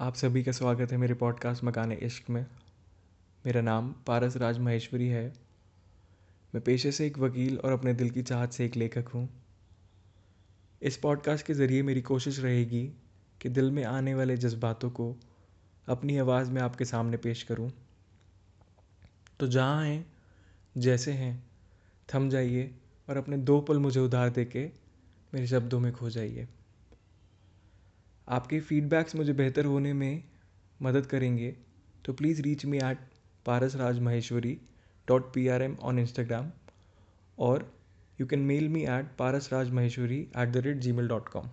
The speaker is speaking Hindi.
आप सभी का स्वागत है मेरे पॉडकास्ट मकान इश्क में। मेरा नाम पारस राज महेश्वरी है। मैं पेशे से एक वकील और अपने दिल की चाहत से एक लेखक हूँ। इस पॉडकास्ट के ज़रिए मेरी कोशिश रहेगी कि दिल में आने वाले जज्बातों को अपनी आवाज़ में आपके सामने पेश करूँ। तो जहाँ हैं जैसे हैं, थम जाइए और अपने दो पल मुझे उधार दे के मेरे शब्दों में खो जाइए। आपके फीडबैक्स मुझे बेहतर होने में मदद करेंगे तो please reach me at Paras Raj Maheshwari dot P R M on Instagram और you can mail me at Paras Raj Maheshwari at the rate Gmail dot com